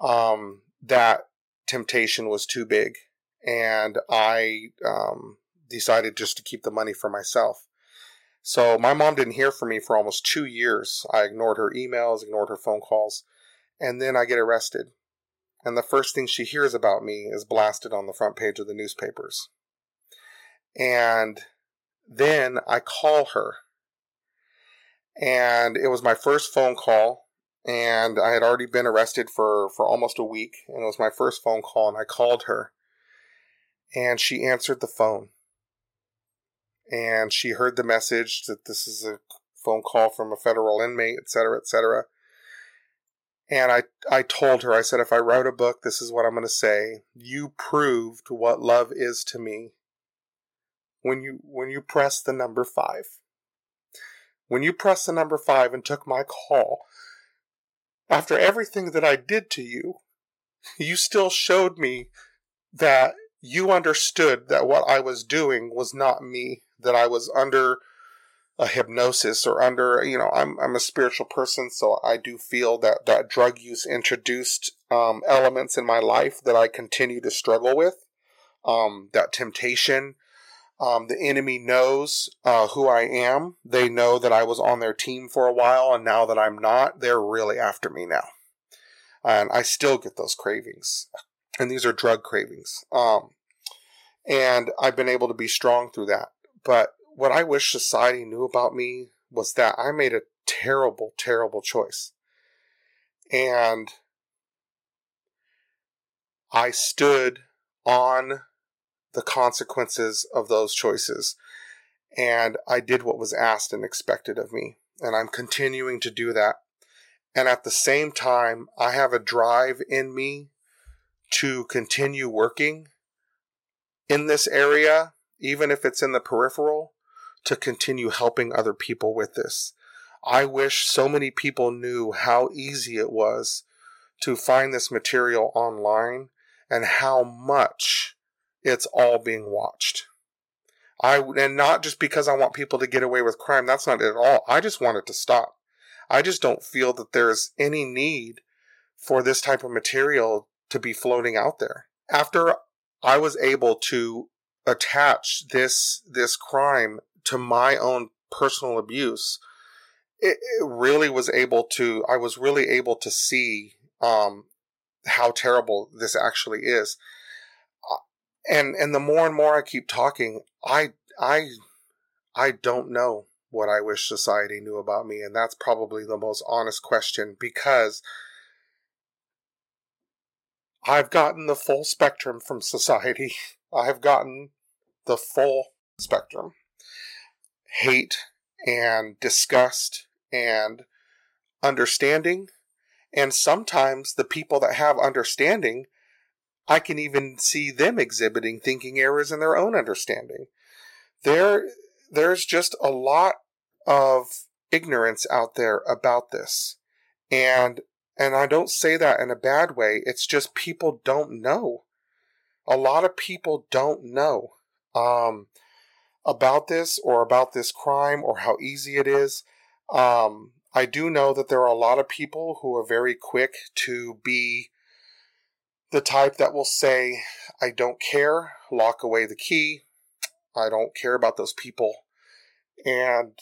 um, that temptation was too big, and I um, decided just to keep the money for myself. So my mom didn't hear from me for almost two years. I ignored her emails, ignored her phone calls, and then I get arrested. And the first thing she hears about me is blasted on the front page of the newspapers. And then I call her. And it was my first phone call. And I had already been arrested for, for almost a week. And it was my first phone call. And I called her. And she answered the phone. And she heard the message that this is a phone call from a federal inmate, et cetera, et cetera. And I, I told her, I said, if I wrote a book, this is what I'm going to say. You proved what love is to me when you when you press the number five. When you press the number five and took my call, after everything that I did to you, you still showed me that you understood that what I was doing was not me, that I was under a hypnosis or under, you know, I'm, I'm a spiritual person, so I do feel that, that drug use introduced um, elements in my life that I continue to struggle with. Um, that temptation, um, the enemy knows uh, who I am. They know that I was on their team for a while, and now that I'm not, they're really after me now. And I still get those cravings, and these are drug cravings. Um, and I've been able to be strong through that. But what I wish society knew about me was that I made a terrible, terrible choice. And I stood on the consequences of those choices. And I did what was asked and expected of me. And I'm continuing to do that. And at the same time, I have a drive in me to continue working in this area, even if it's in the peripheral, to continue helping other people with this. I wish so many people knew how easy it was to find this material online and how much it's all being watched. I and not just because I want people to get away with crime. That's not it at all. I just want it to stop. I just don't feel that there's any need for this type of material to be floating out there. After I was able to attach this this crime to my own personal abuse, it, it really was able to. I was really able to see um, how terrible this actually is and and the more and more I keep talking, I I I don't know what I wish society knew about me, and that's probably the most honest question because I've gotten the full spectrum from society. [LAUGHS] I've gotten the full spectrum. Hate and disgust and understanding. And sometimes the people that have understanding I can even see them exhibiting thinking errors in their own understanding. There, there's just a lot of ignorance out there about this. And, and I don't say that in a bad way. It's just people don't know. A lot of people don't know, um, about this or about this crime or how easy it is. Um, I do know that there are a lot of people who are very quick to be the type that will say, I don't care, lock away the key, I don't care about those people. And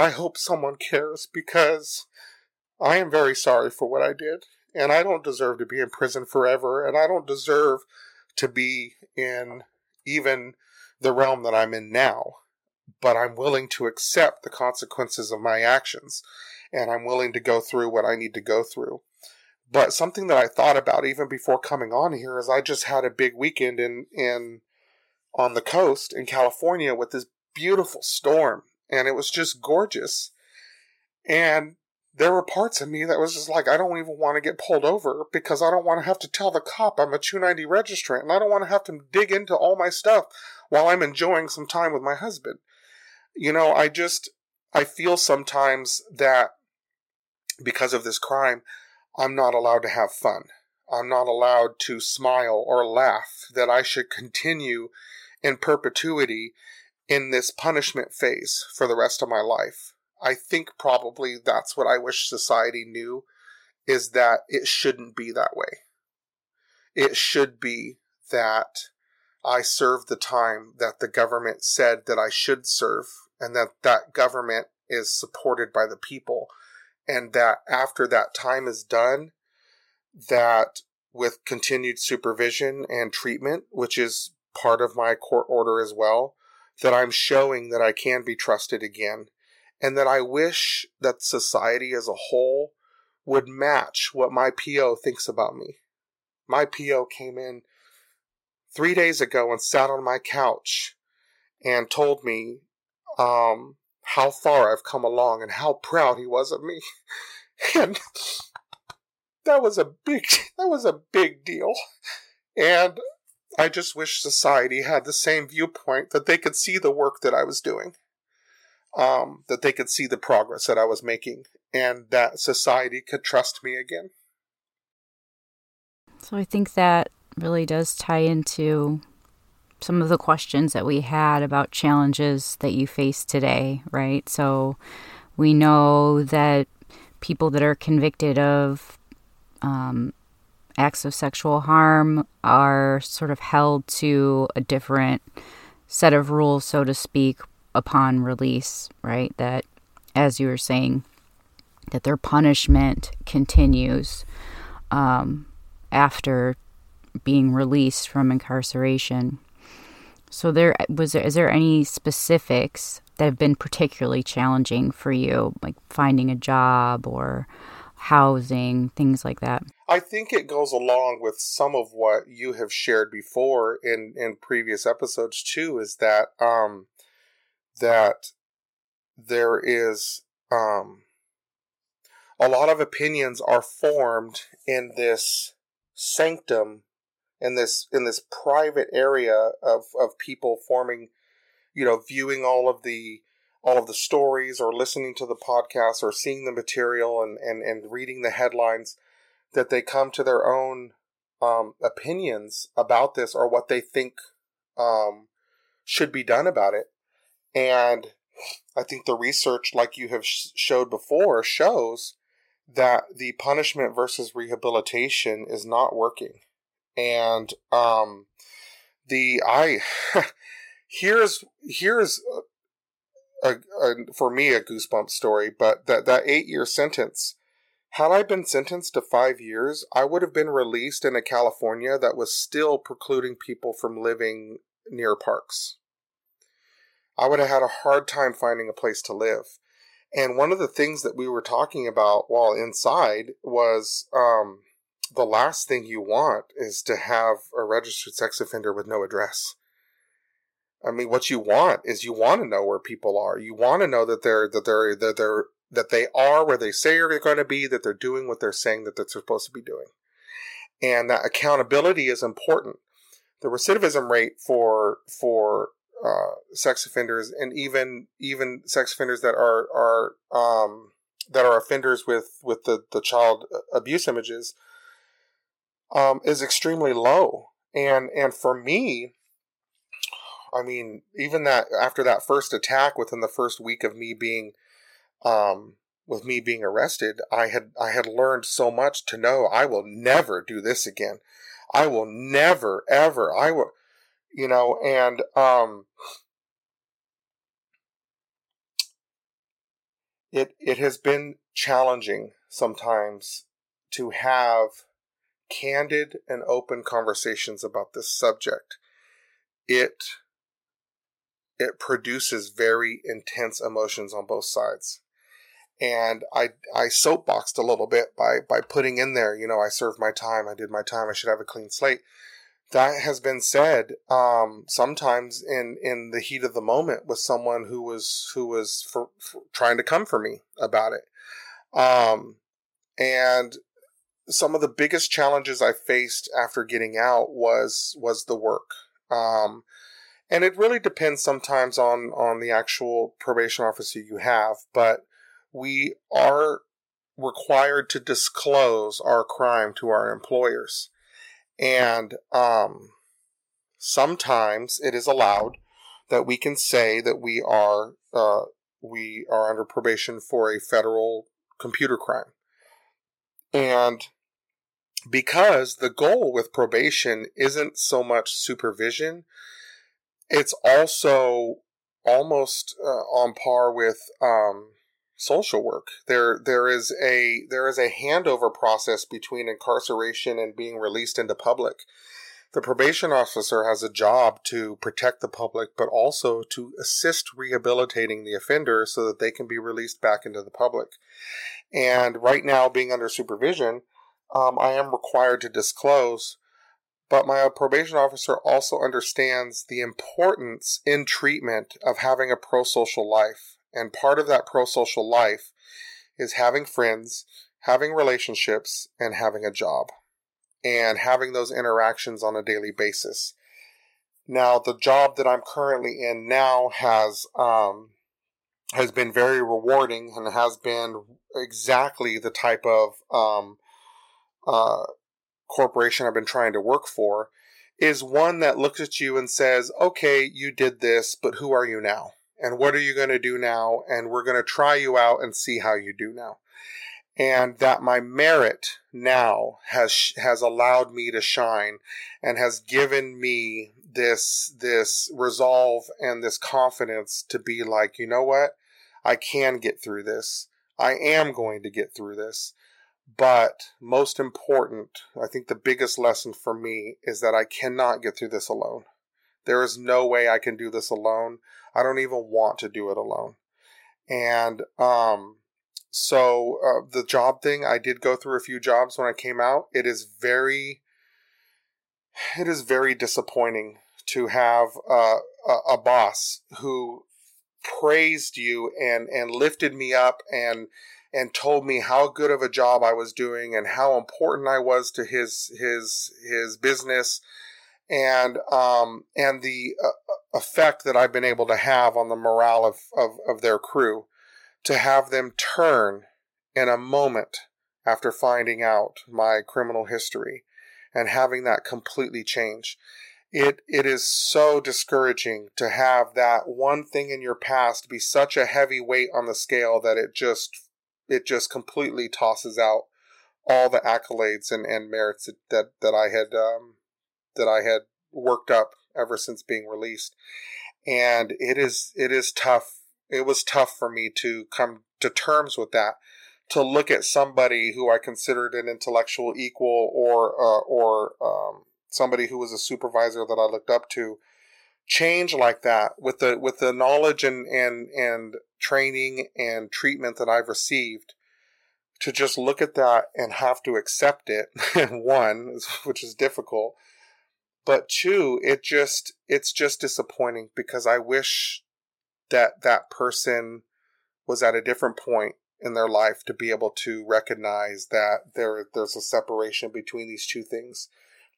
I hope someone cares because I am very sorry for what I did. And I don't deserve to be in prison forever. And I don't deserve to be in even the realm that I'm in now. But I'm willing to accept the consequences of my actions and I'm willing to go through what I need to go through. But something that I thought about even before coming on here is I just had a big weekend in in on the coast in California with this beautiful storm and it was just gorgeous. And there were parts of me that was just like, I don't even want to get pulled over because I don't want to have to tell the cop I'm a 290 registrant and I don't want to have to dig into all my stuff while I'm enjoying some time with my husband. You know, I just, I feel sometimes that because of this crime, I'm not allowed to have fun. I'm not allowed to smile or laugh, that I should continue in perpetuity in this punishment phase for the rest of my life. I think probably that's what I wish society knew is that it shouldn't be that way. It should be that I serve the time that the government said that I should serve and that that government is supported by the people and that after that time is done that with continued supervision and treatment which is part of my court order as well that I'm showing that I can be trusted again and that I wish that society as a whole would match what my PO thinks about me. My PO came in three days ago and sat on my couch and told me um, how far I've come along and how proud he was of me. [LAUGHS] And that was a big that was a big deal. And I just wish society had the same viewpoint that they could see the work that I was doing. Um, that they could see the progress that I was making and that society could trust me again. So I think that really does tie into some of the questions that we had about challenges that you face today, right? So we know that people that are convicted of um, acts of sexual harm are sort of held to a different set of rules, so to speak, upon release, right? That, as you were saying, that their punishment continues um, after being released from incarceration. So there was there is there any specifics that have been particularly challenging for you, like finding a job or housing, things like that? I think it goes along with some of what you have shared before in in previous episodes too is that um that there is um a lot of opinions are formed in this sanctum in this in this private area of of people forming you know viewing all of the all of the stories or listening to the podcast or seeing the material and and, and reading the headlines that they come to their own um, opinions about this or what they think um, should be done about it and i think the research like you have sh- showed before shows that the punishment versus rehabilitation is not working and um, the I [LAUGHS] here's here's a, a, for me a goosebump story, but that that eight year sentence. Had I been sentenced to five years, I would have been released in a California that was still precluding people from living near parks. I would have had a hard time finding a place to live. And one of the things that we were talking about while inside was um, the last thing you want is to have a registered sex offender with no address. I mean, what you want is you want to know where people are. You want to know that they're that they're that they're that they are where they say they're going to be. That they're doing what they're saying that they're supposed to be doing, and that accountability is important. The recidivism rate for for uh, sex offenders and even even sex offenders that are are um, that are offenders with with the the child abuse images um, is extremely low. And and for me, I mean, even that after that first attack, within the first week of me being, um, with me being arrested, I had I had learned so much to know I will never do this again. I will never ever. I will, you know, and um, it it has been challenging sometimes to have candid and open conversations about this subject, it it produces very intense emotions on both sides. And I I soapboxed a little bit by by putting in there, you know, I served my time, I did my time, I should have a clean slate. That has been said um, sometimes in in the heat of the moment with someone who was who was for, for trying to come for me about it. Um, and some of the biggest challenges I faced after getting out was was the work. Um, and it really depends sometimes on on the actual probation officer you have, but we are required to disclose our crime to our employers. And um, sometimes it is allowed that we can say that we are uh, we are under probation for a federal computer crime. And because the goal with probation isn't so much supervision, it's also almost uh, on par with um, social work. There, there is a there is a handover process between incarceration and being released into public. The probation officer has a job to protect the public, but also to assist rehabilitating the offender so that they can be released back into the public. And right now, being under supervision, um, I am required to disclose, but my probation officer also understands the importance in treatment of having a pro social life. And part of that pro social life is having friends, having relationships, and having a job, and having those interactions on a daily basis. Now, the job that I'm currently in now has um, has been very rewarding and has been exactly the type of um, uh, corporation I've been trying to work for is one that looks at you and says, okay, you did this, but who are you now? And what are you going to do now? And we're going to try you out and see how you do now. And that my merit now has, has allowed me to shine and has given me this, this resolve and this confidence to be like, you know what? I can get through this. I am going to get through this. But most important, I think the biggest lesson for me is that I cannot get through this alone. There is no way I can do this alone. I don't even want to do it alone. And um, so uh, the job thing, I did go through a few jobs when I came out. It is very, it is very disappointing to have uh, a, a boss who praised you and and lifted me up and and told me how good of a job I was doing and how important I was to his his his business and um and the uh, effect that I've been able to have on the morale of, of of their crew to have them turn in a moment after finding out my criminal history and having that completely change it it is so discouraging to have that one thing in your past be such a heavy weight on the scale that it just it just completely tosses out all the accolades and, and merits that that I had um, that I had worked up ever since being released, and it is it is tough. It was tough for me to come to terms with that. To look at somebody who I considered an intellectual equal or uh, or um, somebody who was a supervisor that I looked up to change like that with the with the knowledge and and and training and treatment that I've received to just look at that and have to accept it [LAUGHS] one [LAUGHS] which is difficult but two it just it's just disappointing because I wish that that person was at a different point in their life to be able to recognize that there there's a separation between these two things.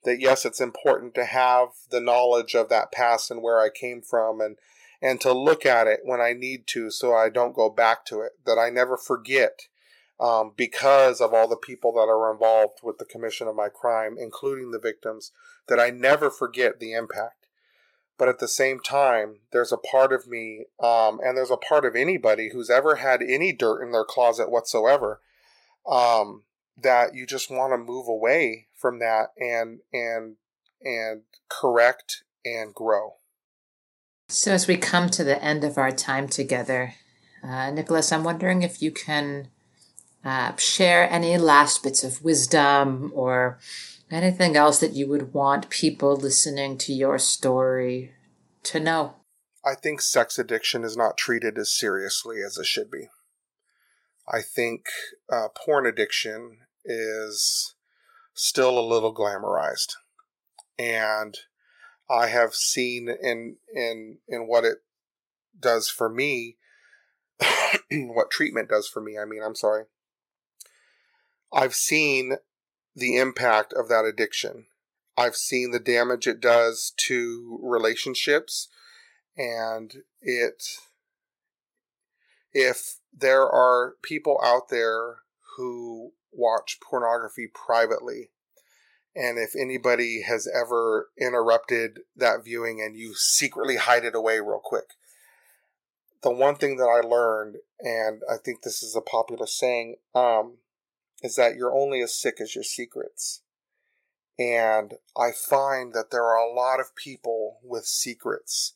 That yes, it's important to have the knowledge of that past and where I came from and and to look at it when I need to so I don't go back to it, that I never forget um, because of all the people that are involved with the commission of my crime, including the victims, that I never forget the impact. But at the same time, there's a part of me, um, and there's a part of anybody who's ever had any dirt in their closet whatsoever, um, that you just want to move away from that and and and correct and grow. So as we come to the end of our time together, uh, Nicholas, I'm wondering if you can uh, share any last bits of wisdom or anything else that you would want people listening to your story to know. I think sex addiction is not treated as seriously as it should be. I think uh, porn addiction is still a little glamorized. And I have seen in in in what it does for me, [COUGHS] what treatment does for me. I mean, I'm sorry. I've seen the impact of that addiction. I've seen the damage it does to relationships and it if there are people out there who watch pornography privately. And if anybody has ever interrupted that viewing and you secretly hide it away real quick, the one thing that I learned, and I think this is a popular saying, um, is that you're only as sick as your secrets. And I find that there are a lot of people with secrets.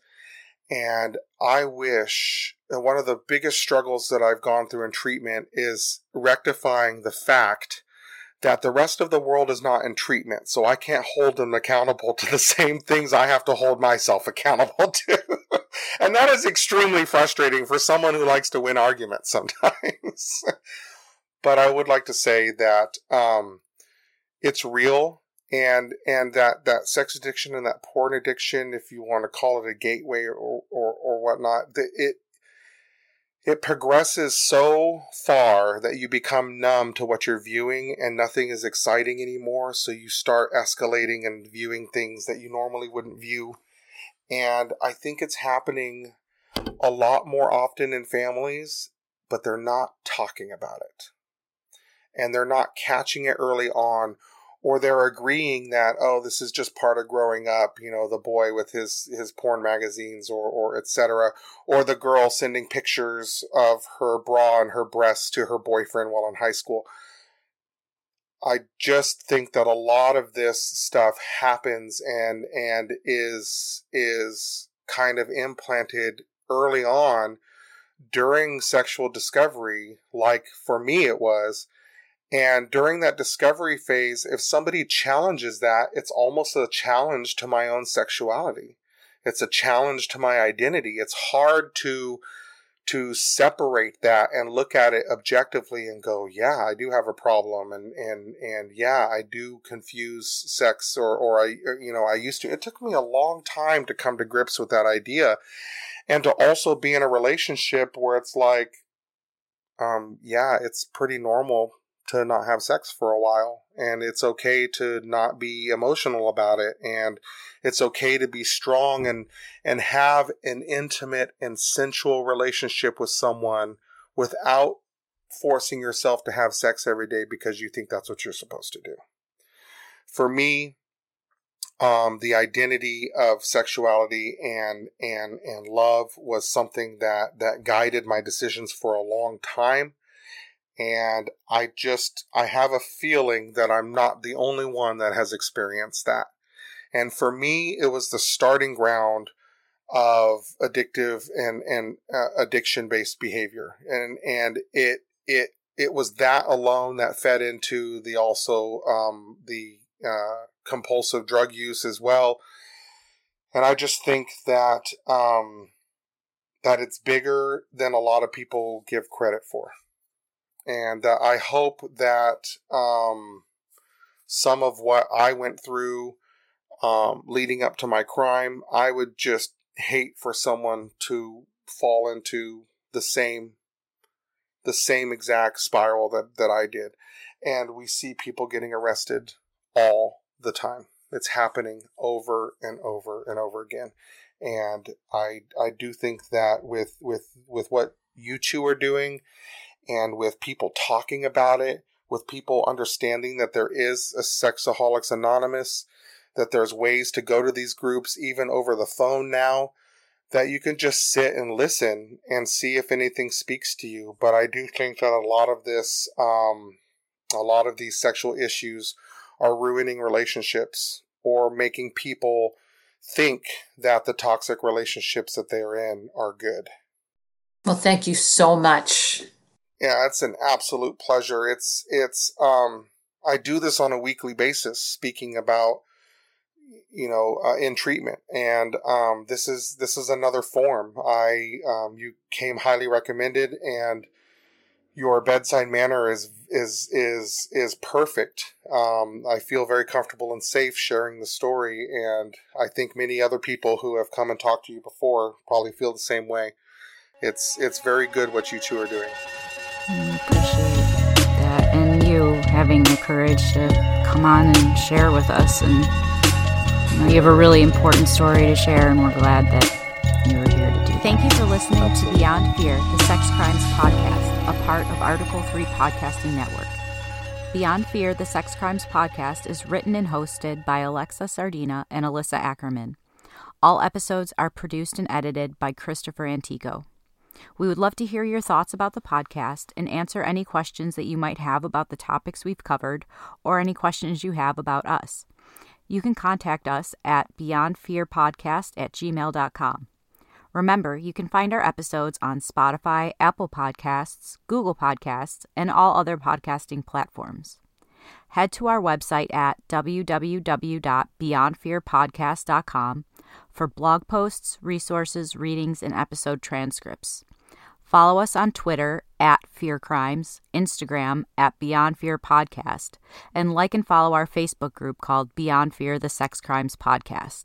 And I wish, and one of the biggest struggles that I've gone through in treatment is rectifying the fact that the rest of the world is not in treatment. So I can't hold them accountable to the same things I have to hold myself accountable to. [LAUGHS] and that is extremely frustrating for someone who likes to win arguments sometimes. [LAUGHS] but I would like to say that um, it's real and and that that sex addiction and that porn addiction, if you want to call it a gateway or or, or whatnot, the, it it progresses so far that you become numb to what you're viewing and nothing is exciting anymore. So you start escalating and viewing things that you normally wouldn't view. And I think it's happening a lot more often in families, but they're not talking about it. And they're not catching it early on or they're agreeing that oh this is just part of growing up you know the boy with his his porn magazines or or etc or the girl sending pictures of her bra and her breasts to her boyfriend while in high school. I just think that a lot of this stuff happens and and is is kind of implanted early on during sexual discovery like for me it was and during that discovery phase, if somebody challenges that, it's almost a challenge to my own sexuality. It's a challenge to my identity. It's hard to to separate that and look at it objectively and go, yeah, I do have a problem and and and yeah, I do confuse sex or or I you know, I used to it took me a long time to come to grips with that idea and to also be in a relationship where it's like um yeah, it's pretty normal to not have sex for a while and it's okay to not be emotional about it and it's okay to be strong and and have an intimate and sensual relationship with someone without forcing yourself to have sex every day because you think that's what you're supposed to do. For me um, the identity of sexuality and and and love was something that that guided my decisions for a long time and I just, I have a feeling that I'm not the only one that has experienced that. And for me, it was the starting ground of addictive and, and uh, addiction based behavior. And, and it, it, it was that alone that fed into the also, um, the, uh, compulsive drug use as well. And I just think that, um, that it's bigger than a lot of people give credit for and uh, I hope that um, some of what I went through um, leading up to my crime, I would just hate for someone to fall into the same the same exact spiral that, that I did. And we see people getting arrested all the time. It's happening over and over and over again. And I I do think that with with with what you two are doing and with people talking about it, with people understanding that there is a Sexaholics Anonymous, that there's ways to go to these groups even over the phone now, that you can just sit and listen and see if anything speaks to you. But I do think that a lot of this, um, a lot of these sexual issues are ruining relationships or making people think that the toxic relationships that they're in are good. Well, thank you so much yeah, it's an absolute pleasure. It's it's um I do this on a weekly basis speaking about you know uh, in treatment and um this is this is another form. I um you came highly recommended and your bedside manner is is is is perfect. Um, I feel very comfortable and safe sharing the story, and I think many other people who have come and talked to you before probably feel the same way. It's it's very good what you two are doing. I appreciate that. And you having the courage to come on and share with us. And you, know, you have a really important story to share, and we're glad that you were here to do Thank you for listening Absolutely. to Beyond Fear, the Sex Crimes Podcast. a part of Article 3 Podcasting Network. Beyond Fear, the Sex Crimes Podcast is written and hosted by Alexa Sardina and Alissa Ackerman. All episodes are produced and edited by Christopher Antico. We would love to hear your thoughts about the podcast and answer any questions that you might have about the topics we've covered or any questions you have about us. You can contact us at beyondfearpodcast at gmail.com. Remember, you can find our episodes on Spotify, Apple Podcasts, Google Podcasts, and all other podcasting platforms. Head to our website at www.beyondfearpodcast.com for blog posts, resources, readings, and episode transcripts. Follow us on Twitter at Fear Crimes, Instagram at Beyond Fear Podcast, and like and follow our Facebook group called Beyond Fear the Sex Crimes Podcast.